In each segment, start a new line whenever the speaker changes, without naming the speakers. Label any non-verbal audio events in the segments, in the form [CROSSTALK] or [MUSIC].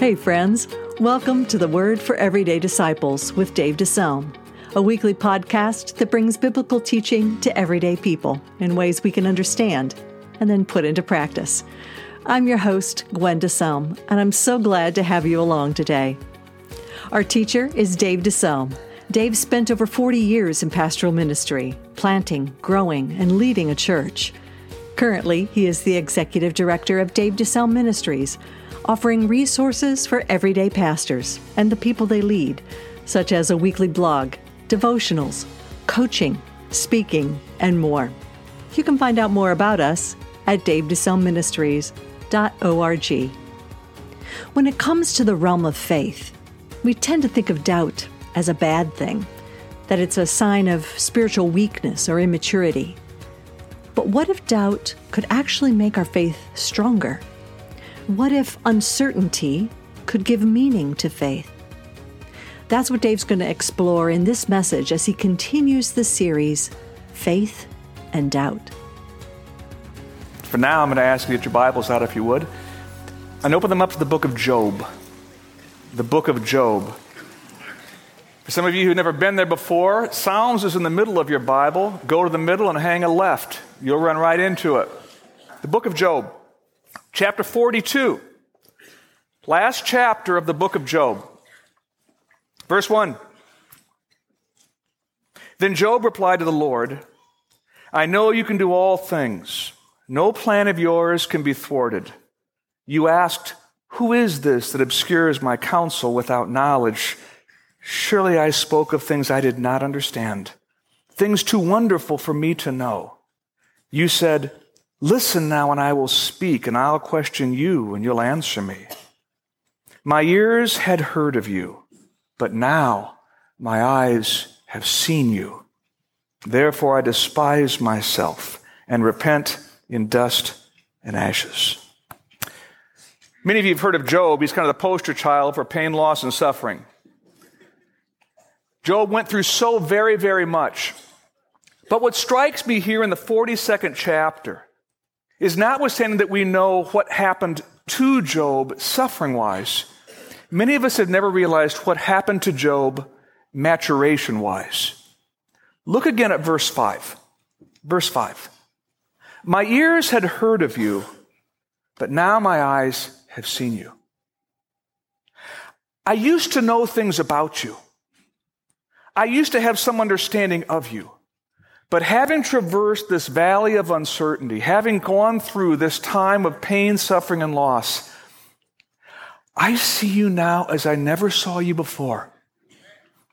Hey, friends. Welcome to the Word for Everyday Disciples with Dave DeSelm, a weekly podcast that brings biblical teaching to everyday people in ways we can understand and then put into practice. I'm your host, Gwen DeSelm, and I'm so glad to have you along today. Our teacher is Dave DeSelm. Dave spent over 40 years in pastoral ministry, planting, growing, and leading a church. Currently, he is the executive director of Dave DeSelm Ministries offering resources for everyday pastors and the people they lead, such as a weekly blog, devotionals, coaching, speaking, and more. You can find out more about us at davedeselmministries.org. When it comes to the realm of faith, we tend to think of doubt as a bad thing, that it's a sign of spiritual weakness or immaturity. But what if doubt could actually make our faith stronger? What if uncertainty could give meaning to faith? That's what Dave's going to explore in this message as he continues the series, Faith and Doubt.
For now, I'm going to ask you to get your Bibles out if you would and open them up to the book of Job. The book of Job. For some of you who've never been there before, Psalms is in the middle of your Bible. Go to the middle and hang a left. You'll run right into it. The book of Job chapter 42, last chapter of the book of Job. Verse 1. Then Job replied to the Lord, I know you can do all things. No plan of yours can be thwarted. You asked, Who is this that obscures my counsel without knowledge? Surely I spoke of things I did not understand, things too wonderful for me to know. You said, Listen now, and I will speak, and I'll question you, and you'll answer me. My ears had heard of you, but now my eyes have seen you. Therefore I despise myself and repent in dust and ashes. Many of you have heard of Job. He's kind of the poster child for pain, loss, and suffering. Job went through so very, very much. But what strikes me here in the 42nd chapter is notwithstanding that we know what happened to Job suffering wise, many of us have never realized what happened to Job maturation wise. Look again at verse 5. Verse 5. My ears had heard of you, but now my eyes have seen you. I used to know things about you. I used to have some understanding of you. But having traversed this valley of uncertainty, having gone through this time of pain, suffering, and loss, I see you now as I never saw you before.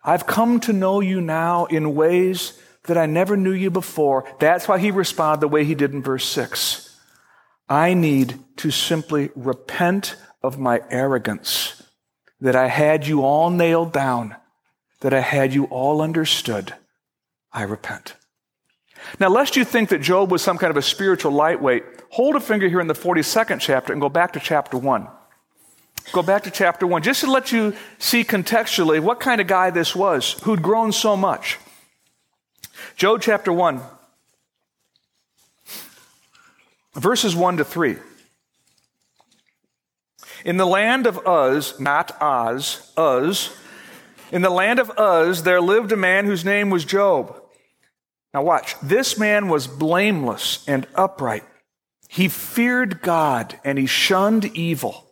I've come to know you now in ways that I never knew you before. That's why he responded the way he did in verse 6. I need to simply repent of my arrogance, that I had you all nailed down, that I had you all understood. I repent. Now, lest you think that Job was some kind of a spiritual lightweight, hold a finger here in the 42nd chapter and go back to chapter 1. Go back to chapter 1, just to let you see contextually what kind of guy this was who'd grown so much. Job chapter 1, verses 1 to 3. In the land of Uz, not Oz, Uz, in the land of Uz, there lived a man whose name was Job. Now, watch. This man was blameless and upright. He feared God and he shunned evil.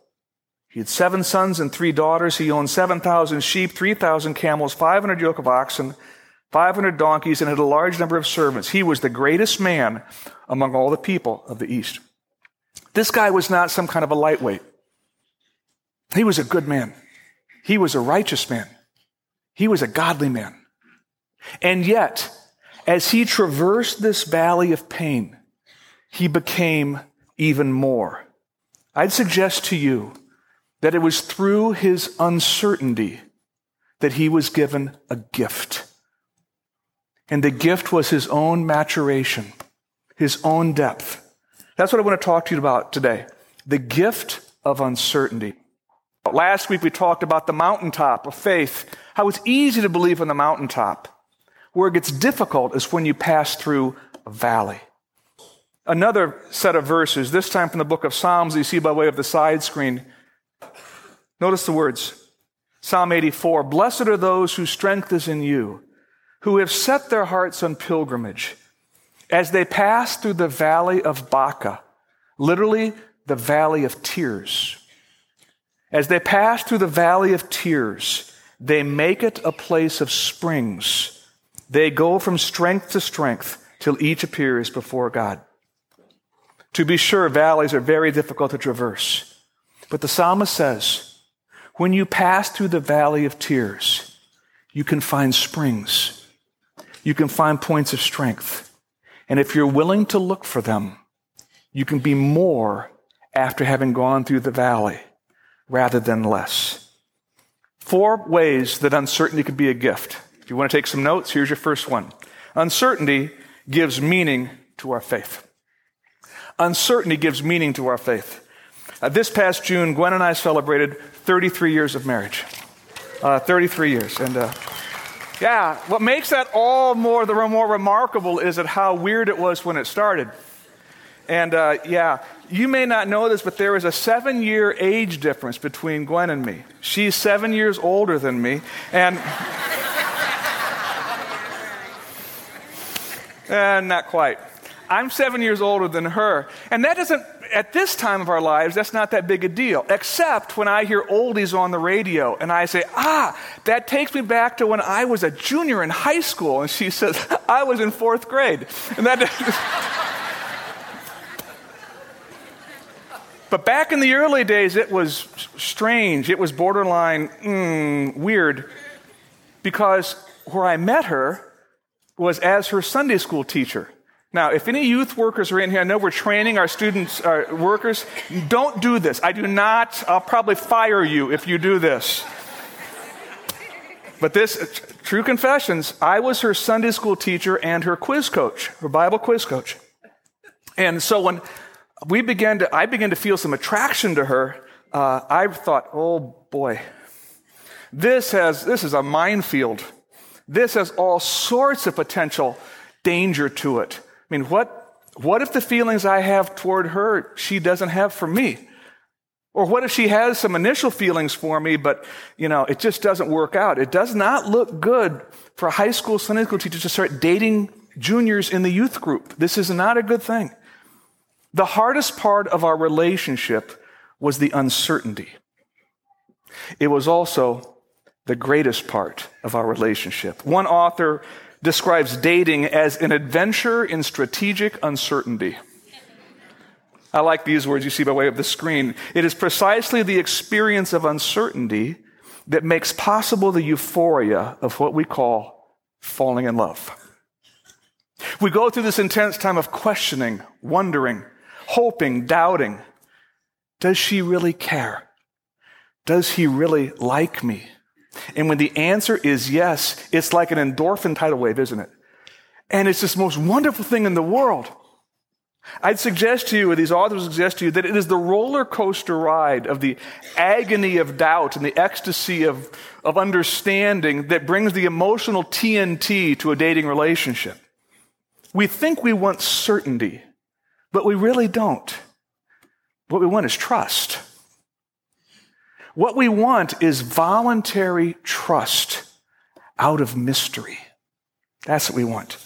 He had seven sons and three daughters. He owned 7,000 sheep, 3,000 camels, 500 yoke of oxen, 500 donkeys, and had a large number of servants. He was the greatest man among all the people of the East. This guy was not some kind of a lightweight. He was a good man. He was a righteous man. He was a godly man. And yet, as he traversed this valley of pain, he became even more. I'd suggest to you that it was through his uncertainty that he was given a gift. And the gift was his own maturation, his own depth. That's what I want to talk to you about today. The gift of uncertainty. Last week we talked about the mountaintop of faith, how it's easy to believe on the mountaintop. Where it gets difficult is when you pass through a valley. Another set of verses, this time from the book of Psalms, you see by way of the side screen. Notice the words Psalm 84 Blessed are those whose strength is in you, who have set their hearts on pilgrimage. As they pass through the valley of Baca, literally the valley of tears. As they pass through the valley of tears, they make it a place of springs. They go from strength to strength till each appears before God. To be sure, valleys are very difficult to traverse. But the psalmist says, when you pass through the valley of tears, you can find springs. You can find points of strength. And if you're willing to look for them, you can be more after having gone through the valley rather than less. Four ways that uncertainty could be a gift. If you want to take some notes, here's your first one. Uncertainty gives meaning to our faith. Uncertainty gives meaning to our faith. Uh, this past June, Gwen and I celebrated 33 years of marriage. Uh, 33 years. And uh, yeah, what makes that all more the more remarkable is that how weird it was when it started. And uh, yeah, you may not know this, but there is a seven year age difference between Gwen and me. She's seven years older than me. And. And not quite. I'm seven years older than her. And that doesn't at this time of our lives, that's not that big a deal, except when I hear oldies on the radio and I say, ah, that takes me back to when I was a junior in high school. And she [LAUGHS] says, I was in fourth grade. And that. [LAUGHS] but back in the early days, it was strange. It was borderline mm, weird because where I met her was as her Sunday school teacher. Now, if any youth workers are in here, I know we're training our students, our workers. Don't do this. I do not, I'll probably fire you if you do this. But this, true confessions, I was her Sunday school teacher and her quiz coach, her Bible quiz coach. And so when we began to, I began to feel some attraction to her, uh, I thought, oh boy, this has, this is a minefield. This has all sorts of potential danger to it. I mean, what, what if the feelings I have toward her she doesn't have for me? Or what if she has some initial feelings for me, but, you know, it just doesn't work out? It does not look good for a high school Sunday school teachers to start dating juniors in the youth group. This is not a good thing. The hardest part of our relationship was the uncertainty. It was also the greatest part of our relationship. One author describes dating as an adventure in strategic uncertainty. I like these words you see by way of the screen. It is precisely the experience of uncertainty that makes possible the euphoria of what we call falling in love. We go through this intense time of questioning, wondering, hoping, doubting. Does she really care? Does he really like me? And when the answer is yes, it's like an endorphin tidal wave, isn't it? And it's this most wonderful thing in the world. I'd suggest to you, or these authors suggest to you, that it is the roller coaster ride of the agony of doubt and the ecstasy of, of understanding that brings the emotional TNT to a dating relationship. We think we want certainty, but we really don't. What we want is trust. What we want is voluntary trust out of mystery. That's what we want.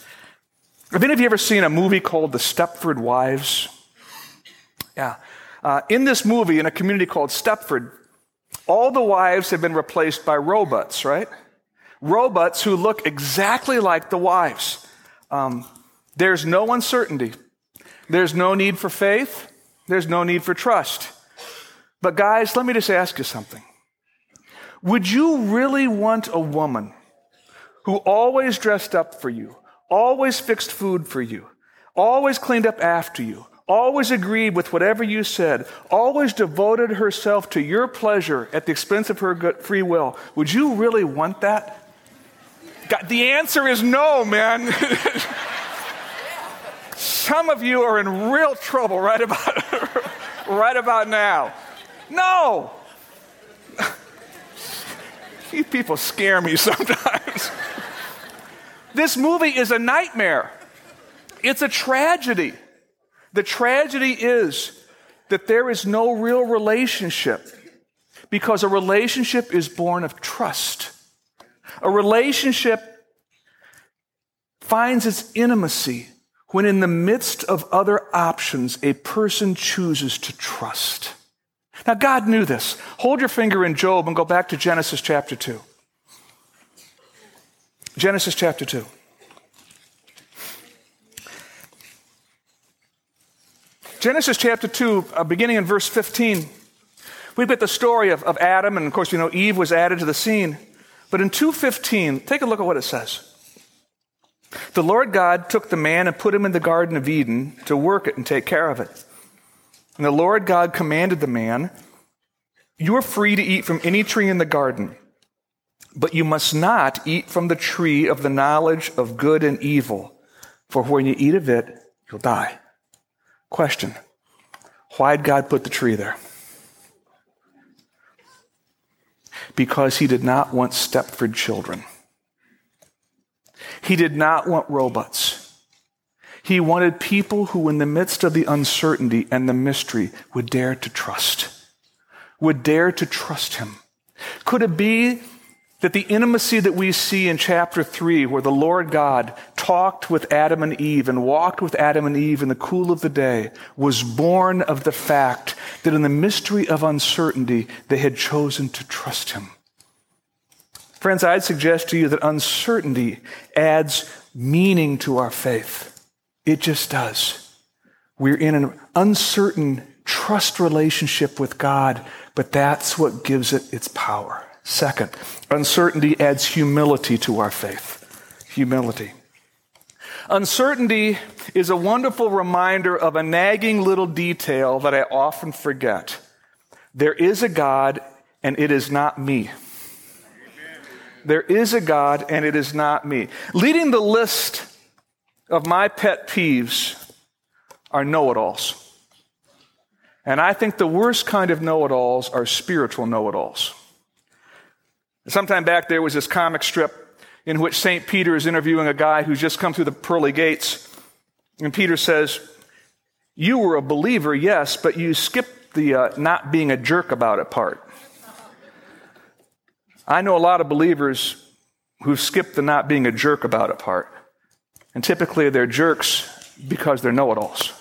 Have any of you ever seen a movie called The Stepford Wives? Yeah. Uh, in this movie, in a community called Stepford, all the wives have been replaced by robots, right? Robots who look exactly like the wives. Um, there's no uncertainty. There's no need for faith. There's no need for trust. But, guys, let me just ask you something. Would you really want a woman who always dressed up for you, always fixed food for you, always cleaned up after you, always agreed with whatever you said, always devoted herself to your pleasure at the expense of her free will? Would you really want that? God, the answer is no, man. [LAUGHS] Some of you are in real trouble right about, [LAUGHS] right about now. No. [LAUGHS] you people scare me sometimes. this movie is a nightmare. It's a tragedy. The tragedy is that there is no real relationship Because a relationship is born of trust. A relationship finds its intimacy when, in the midst of other options, a person chooses to trust. Now, God knew this. Hold your finger in Job and go back to Genesis chapter 2. Genesis chapter 2. Genesis chapter 2, uh, beginning in verse 15, we've got the story of, of Adam, and of course, you know, Eve was added to the scene. But in 2.15, take a look at what it says. The Lord God took the man and put him in the Garden of Eden to work it and take care of it. And the Lord God commanded the man, You are free to eat from any tree in the garden, but you must not eat from the tree of the knowledge of good and evil, for when you eat of it, you'll die. Question Why did God put the tree there? Because he did not want Stepford children. He did not want robots. He wanted people who, in the midst of the uncertainty and the mystery, would dare to trust, would dare to trust him. Could it be that the intimacy that we see in chapter 3, where the Lord God talked with Adam and Eve and walked with Adam and Eve in the cool of the day, was born of the fact that in the mystery of uncertainty, they had chosen to trust Him. Friends, I'd suggest to you that uncertainty adds meaning to our faith. It just does. We're in an uncertain trust relationship with God, but that's what gives it its power. Second, uncertainty adds humility to our faith. Humility. Uncertainty is a wonderful reminder of a nagging little detail that I often forget. There is a God, and it is not me. There is a God, and it is not me. Leading the list of my pet peeves are know it alls. And I think the worst kind of know it alls are spiritual know it alls. Sometime back, there was this comic strip in which St. Peter is interviewing a guy who's just come through the pearly gates. And Peter says, You were a believer, yes, but you skipped the uh, not being a jerk about it part. I know a lot of believers who've skipped the not being a jerk about it part. And typically they're jerks because they're know it alls.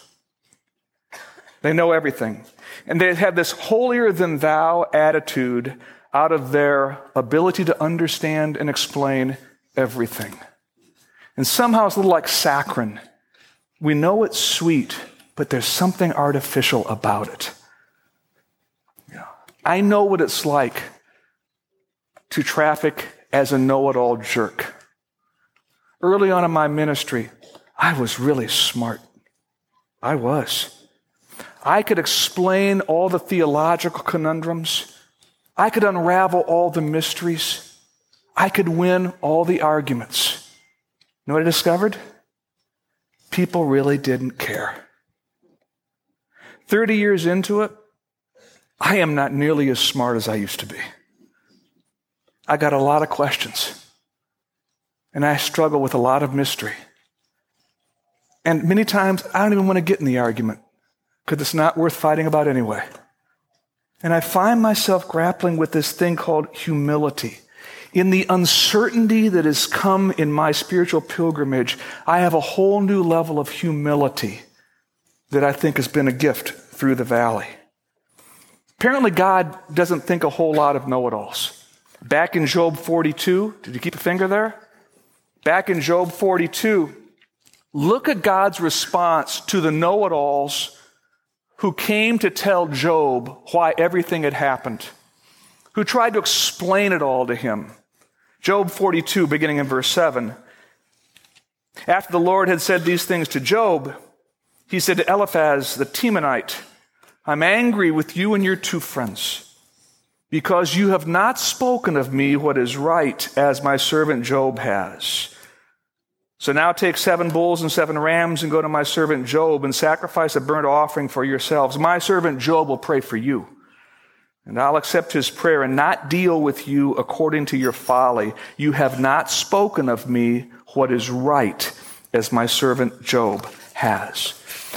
They know everything. And they have this holier than thou attitude out of their ability to understand and explain everything. And somehow it's a little like saccharin. We know it's sweet, but there's something artificial about it. I know what it's like to traffic as a know it all jerk. Early on in my ministry, I was really smart. I was. I could explain all the theological conundrums. I could unravel all the mysteries. I could win all the arguments. You know what I discovered? People really didn't care. 30 years into it, I am not nearly as smart as I used to be. I got a lot of questions. And I struggle with a lot of mystery. And many times, I don't even want to get in the argument because it's not worth fighting about anyway. And I find myself grappling with this thing called humility. In the uncertainty that has come in my spiritual pilgrimage, I have a whole new level of humility that I think has been a gift through the valley. Apparently, God doesn't think a whole lot of know it alls. Back in Job 42, did you keep a finger there? Back in Job 42, look at God's response to the know it alls who came to tell Job why everything had happened, who tried to explain it all to him. Job 42, beginning in verse 7. After the Lord had said these things to Job, he said to Eliphaz the Temanite, I'm angry with you and your two friends because you have not spoken of me what is right, as my servant Job has. So now take seven bulls and seven rams and go to my servant Job and sacrifice a burnt offering for yourselves. My servant Job will pray for you. And I'll accept his prayer and not deal with you according to your folly. You have not spoken of me what is right, as my servant Job has.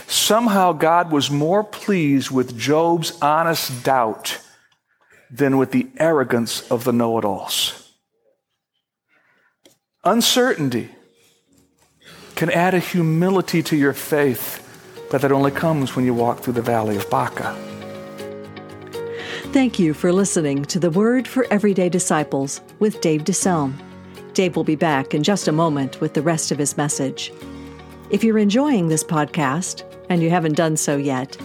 Somehow God was more pleased with Job's honest doubt than with the arrogance of the know it alls. Uncertainty can add a humility to your faith, but that only comes when you walk through the valley of Baca.
Thank you for listening to the Word for Everyday Disciples with Dave DeSelm. Dave will be back in just a moment with the rest of his message. If you're enjoying this podcast, and you haven't done so yet,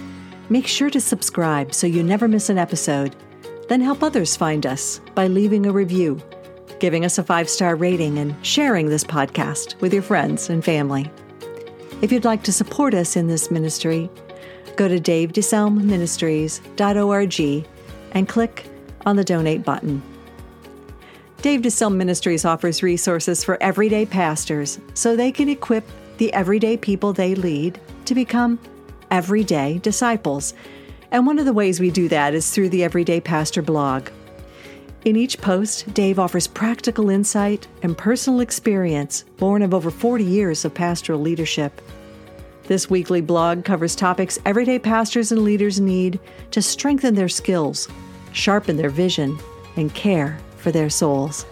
make sure to subscribe so you never miss an episode. Then help others find us by leaving a review, giving us a five star rating, and sharing this podcast with your friends and family. If you'd like to support us in this ministry, go to davedeselmministries.org and click on the donate button. Dave DeSelm Ministries offers resources for everyday pastors so they can equip the everyday people they lead to become everyday disciples. And one of the ways we do that is through the Everyday Pastor blog. In each post, Dave offers practical insight and personal experience born of over 40 years of pastoral leadership. This weekly blog covers topics everyday pastors and leaders need to strengthen their skills, sharpen their vision, and care for their souls.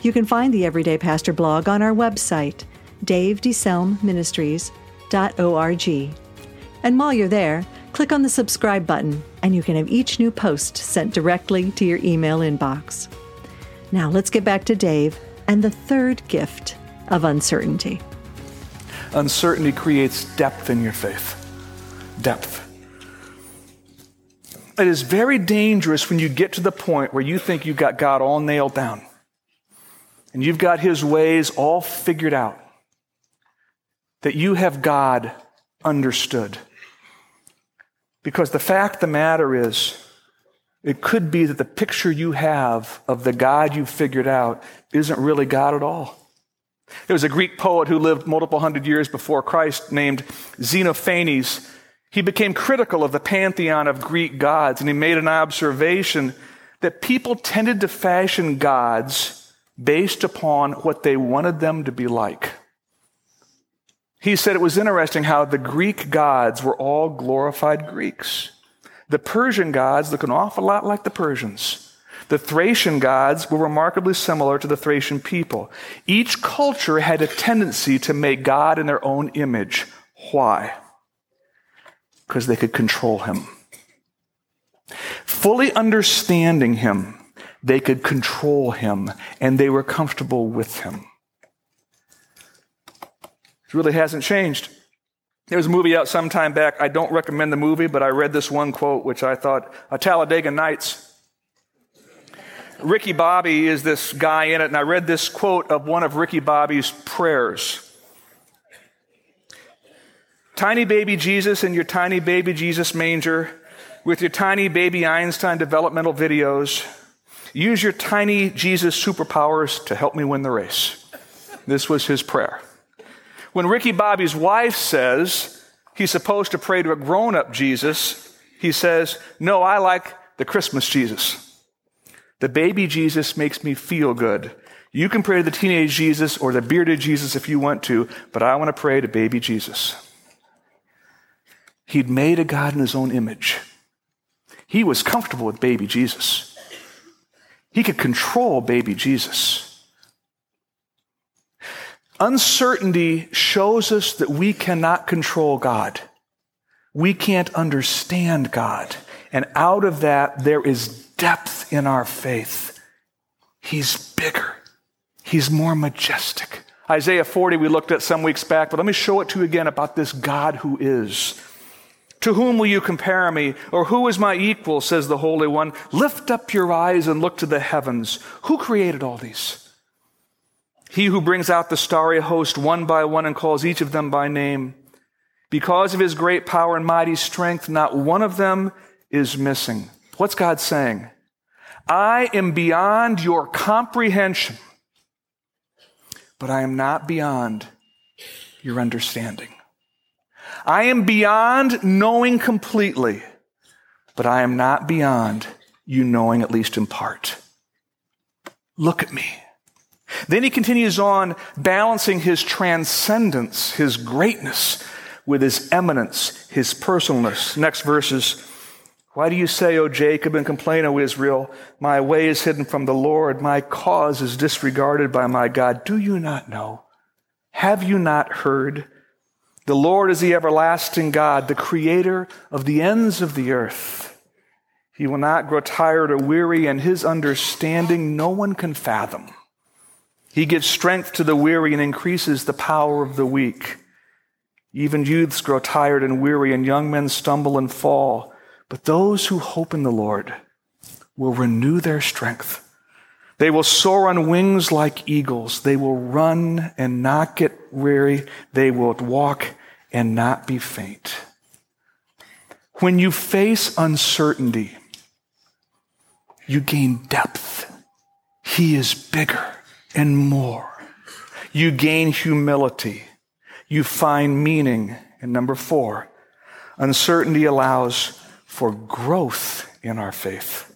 You can find the Everyday Pastor blog on our website, davedeselmministries.org. And while you're there, click on the subscribe button and you can have each new post sent directly to your email inbox. Now let's get back to Dave and the third gift of uncertainty.
Uncertainty creates depth in your faith. Depth. It is very dangerous when you get to the point where you think you've got God all nailed down and you've got his ways all figured out, that you have God understood. Because the fact of the matter is, it could be that the picture you have of the God you've figured out isn't really God at all. There was a Greek poet who lived multiple hundred years before Christ named Xenophanes. He became critical of the pantheon of Greek gods and he made an observation that people tended to fashion gods based upon what they wanted them to be like. He said it was interesting how the Greek gods were all glorified Greeks. The Persian gods look an awful lot like the Persians. The Thracian gods were remarkably similar to the Thracian people. Each culture had a tendency to make God in their own image. Why? Because they could control him. Fully understanding him, they could control him, and they were comfortable with him. It really hasn't changed. There was a movie out some time back. I don't recommend the movie, but I read this one quote, which I thought, a Talladega Nights. Ricky Bobby is this guy in it, and I read this quote of one of Ricky Bobby's prayers. Tiny baby Jesus in your tiny baby Jesus manger, with your tiny baby Einstein developmental videos, use your tiny Jesus superpowers to help me win the race. This was his prayer. When Ricky Bobby's wife says he's supposed to pray to a grown up Jesus, he says, No, I like the Christmas Jesus. The baby Jesus makes me feel good. You can pray to the teenage Jesus or the bearded Jesus if you want to, but I want to pray to baby Jesus. He'd made a God in his own image. He was comfortable with baby Jesus. He could control baby Jesus. Uncertainty shows us that we cannot control God. We can't understand God. And out of that, there is depth in our faith. He's bigger. He's more majestic. Isaiah 40, we looked at some weeks back, but let me show it to you again about this God who is. To whom will you compare me? Or who is my equal, says the Holy One? Lift up your eyes and look to the heavens. Who created all these? He who brings out the starry host one by one and calls each of them by name. Because of his great power and mighty strength, not one of them is missing. What's God saying? I am beyond your comprehension, but I am not beyond your understanding. I am beyond knowing completely, but I am not beyond you knowing at least in part. Look at me. Then he continues on balancing his transcendence, his greatness, with his immanence, his personalness. Next verses Why do you say, O Jacob, and complain, O Israel, my way is hidden from the Lord, my cause is disregarded by my God? Do you not know? Have you not heard? The Lord is the everlasting God, the creator of the ends of the earth. He will not grow tired or weary, and his understanding no one can fathom. He gives strength to the weary and increases the power of the weak. Even youths grow tired and weary, and young men stumble and fall. But those who hope in the Lord will renew their strength. They will soar on wings like eagles. They will run and not get weary. They will walk and not be faint. When you face uncertainty, you gain depth. He is bigger and more. You gain humility. You find meaning. And number four, uncertainty allows for growth in our faith.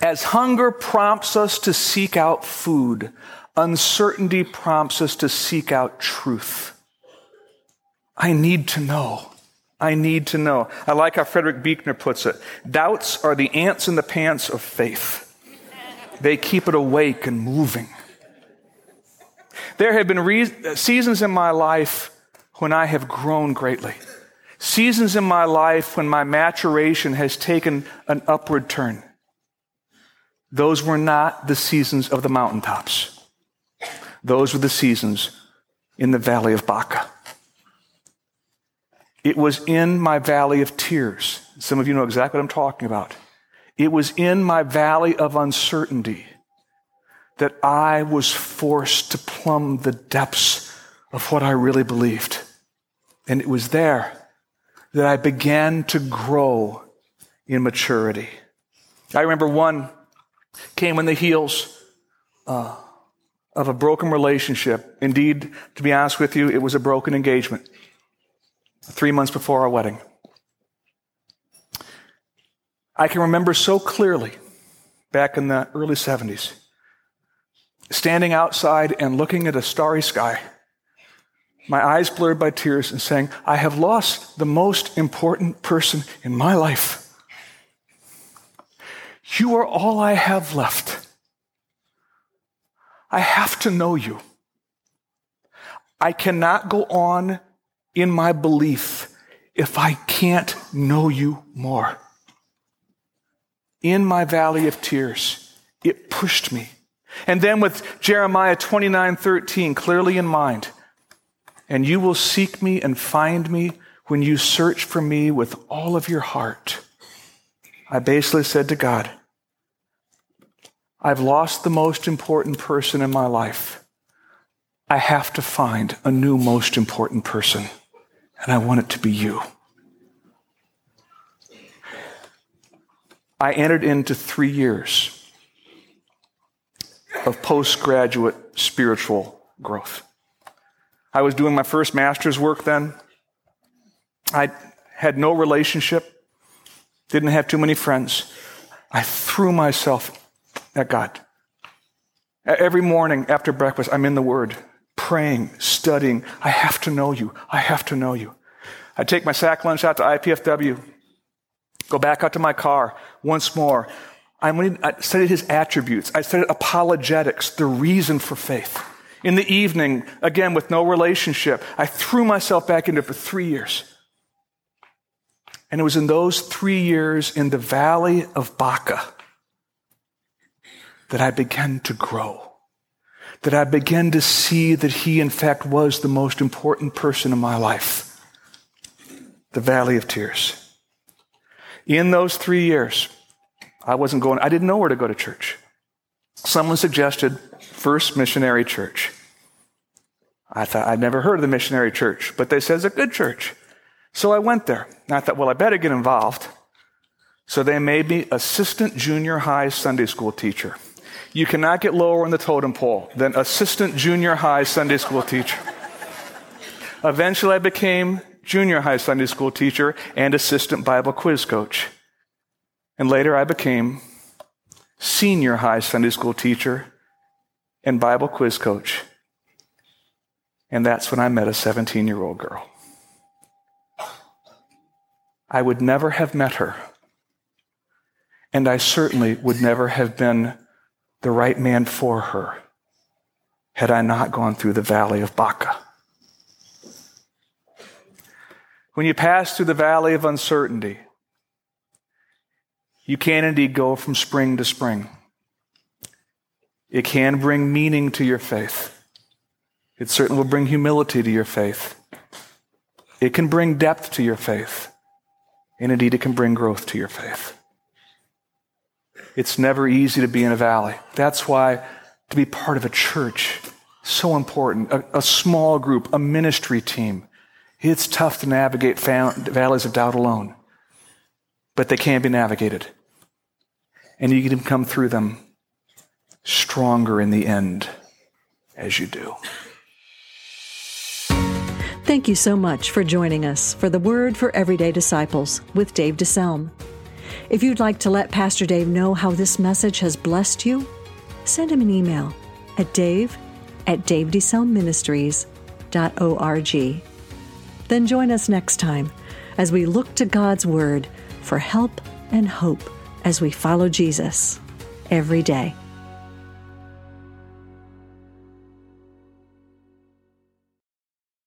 As hunger prompts us to seek out food, uncertainty prompts us to seek out truth. I need to know. I need to know. I like how Frederick Buechner puts it. Doubts are the ants in the pants of faith. They keep it awake and moving. There have been re- seasons in my life when I have grown greatly. Seasons in my life when my maturation has taken an upward turn. Those were not the seasons of the mountaintops. Those were the seasons in the valley of Baca. It was in my valley of tears. Some of you know exactly what I'm talking about. It was in my valley of uncertainty that I was forced to plumb the depths of what I really believed. And it was there that I began to grow in maturity. I remember one came in the heels uh, of a broken relationship. Indeed, to be honest with you, it was a broken engagement three months before our wedding. I can remember so clearly back in the early 70s standing outside and looking at a starry sky, my eyes blurred by tears, and saying, I have lost the most important person in my life. You are all I have left. I have to know you. I cannot go on in my belief if I can't know you more in my valley of tears. It pushed me. And then with Jeremiah 29 13 clearly in mind, and you will seek me and find me when you search for me with all of your heart. I basically said to God, I've lost the most important person in my life. I have to find a new most important person, and I want it to be you. I entered into three years of postgraduate spiritual growth. I was doing my first master's work then. I had no relationship, didn't have too many friends. I threw myself at God. Every morning after breakfast, I'm in the Word, praying, studying. I have to know you. I have to know you. I take my sack lunch out to IPFW, go back out to my car once more. I studied his attributes. I studied apologetics, the reason for faith. In the evening, again, with no relationship, I threw myself back into it for three years. And it was in those three years in the valley of Baca that I began to grow, that I began to see that he, in fact, was the most important person in my life the valley of tears. In those three years, I wasn't going, I didn't know where to go to church. Someone suggested First Missionary Church. I thought, I'd never heard of the missionary church, but they said it's a good church. So I went there. And I thought, well, I better get involved. So they made me assistant junior high Sunday school teacher. You cannot get lower in the totem pole than assistant junior high Sunday school teacher. Eventually, I became junior high Sunday school teacher and assistant Bible quiz coach. And later I became senior high Sunday school teacher and Bible quiz coach. And that's when I met a 17 year old girl. I would never have met her. And I certainly would never have been the right man for her had I not gone through the valley of Baca. When you pass through the valley of uncertainty, you can indeed go from spring to spring. It can bring meaning to your faith. It certainly will bring humility to your faith. It can bring depth to your faith. And indeed, it can bring growth to your faith. It's never easy to be in a valley. That's why to be part of a church so important. A, a small group, a ministry team. It's tough to navigate valleys of doubt alone, but they can be navigated. And you can come through them stronger in the end as you do.
Thank you so much for joining us for the Word for Everyday Disciples with Dave DeSelm. If you'd like to let Pastor Dave know how this message has blessed you, send him an email at dave at davedeselmministries.org. Then join us next time as we look to God's Word for help and hope as we follow Jesus every day.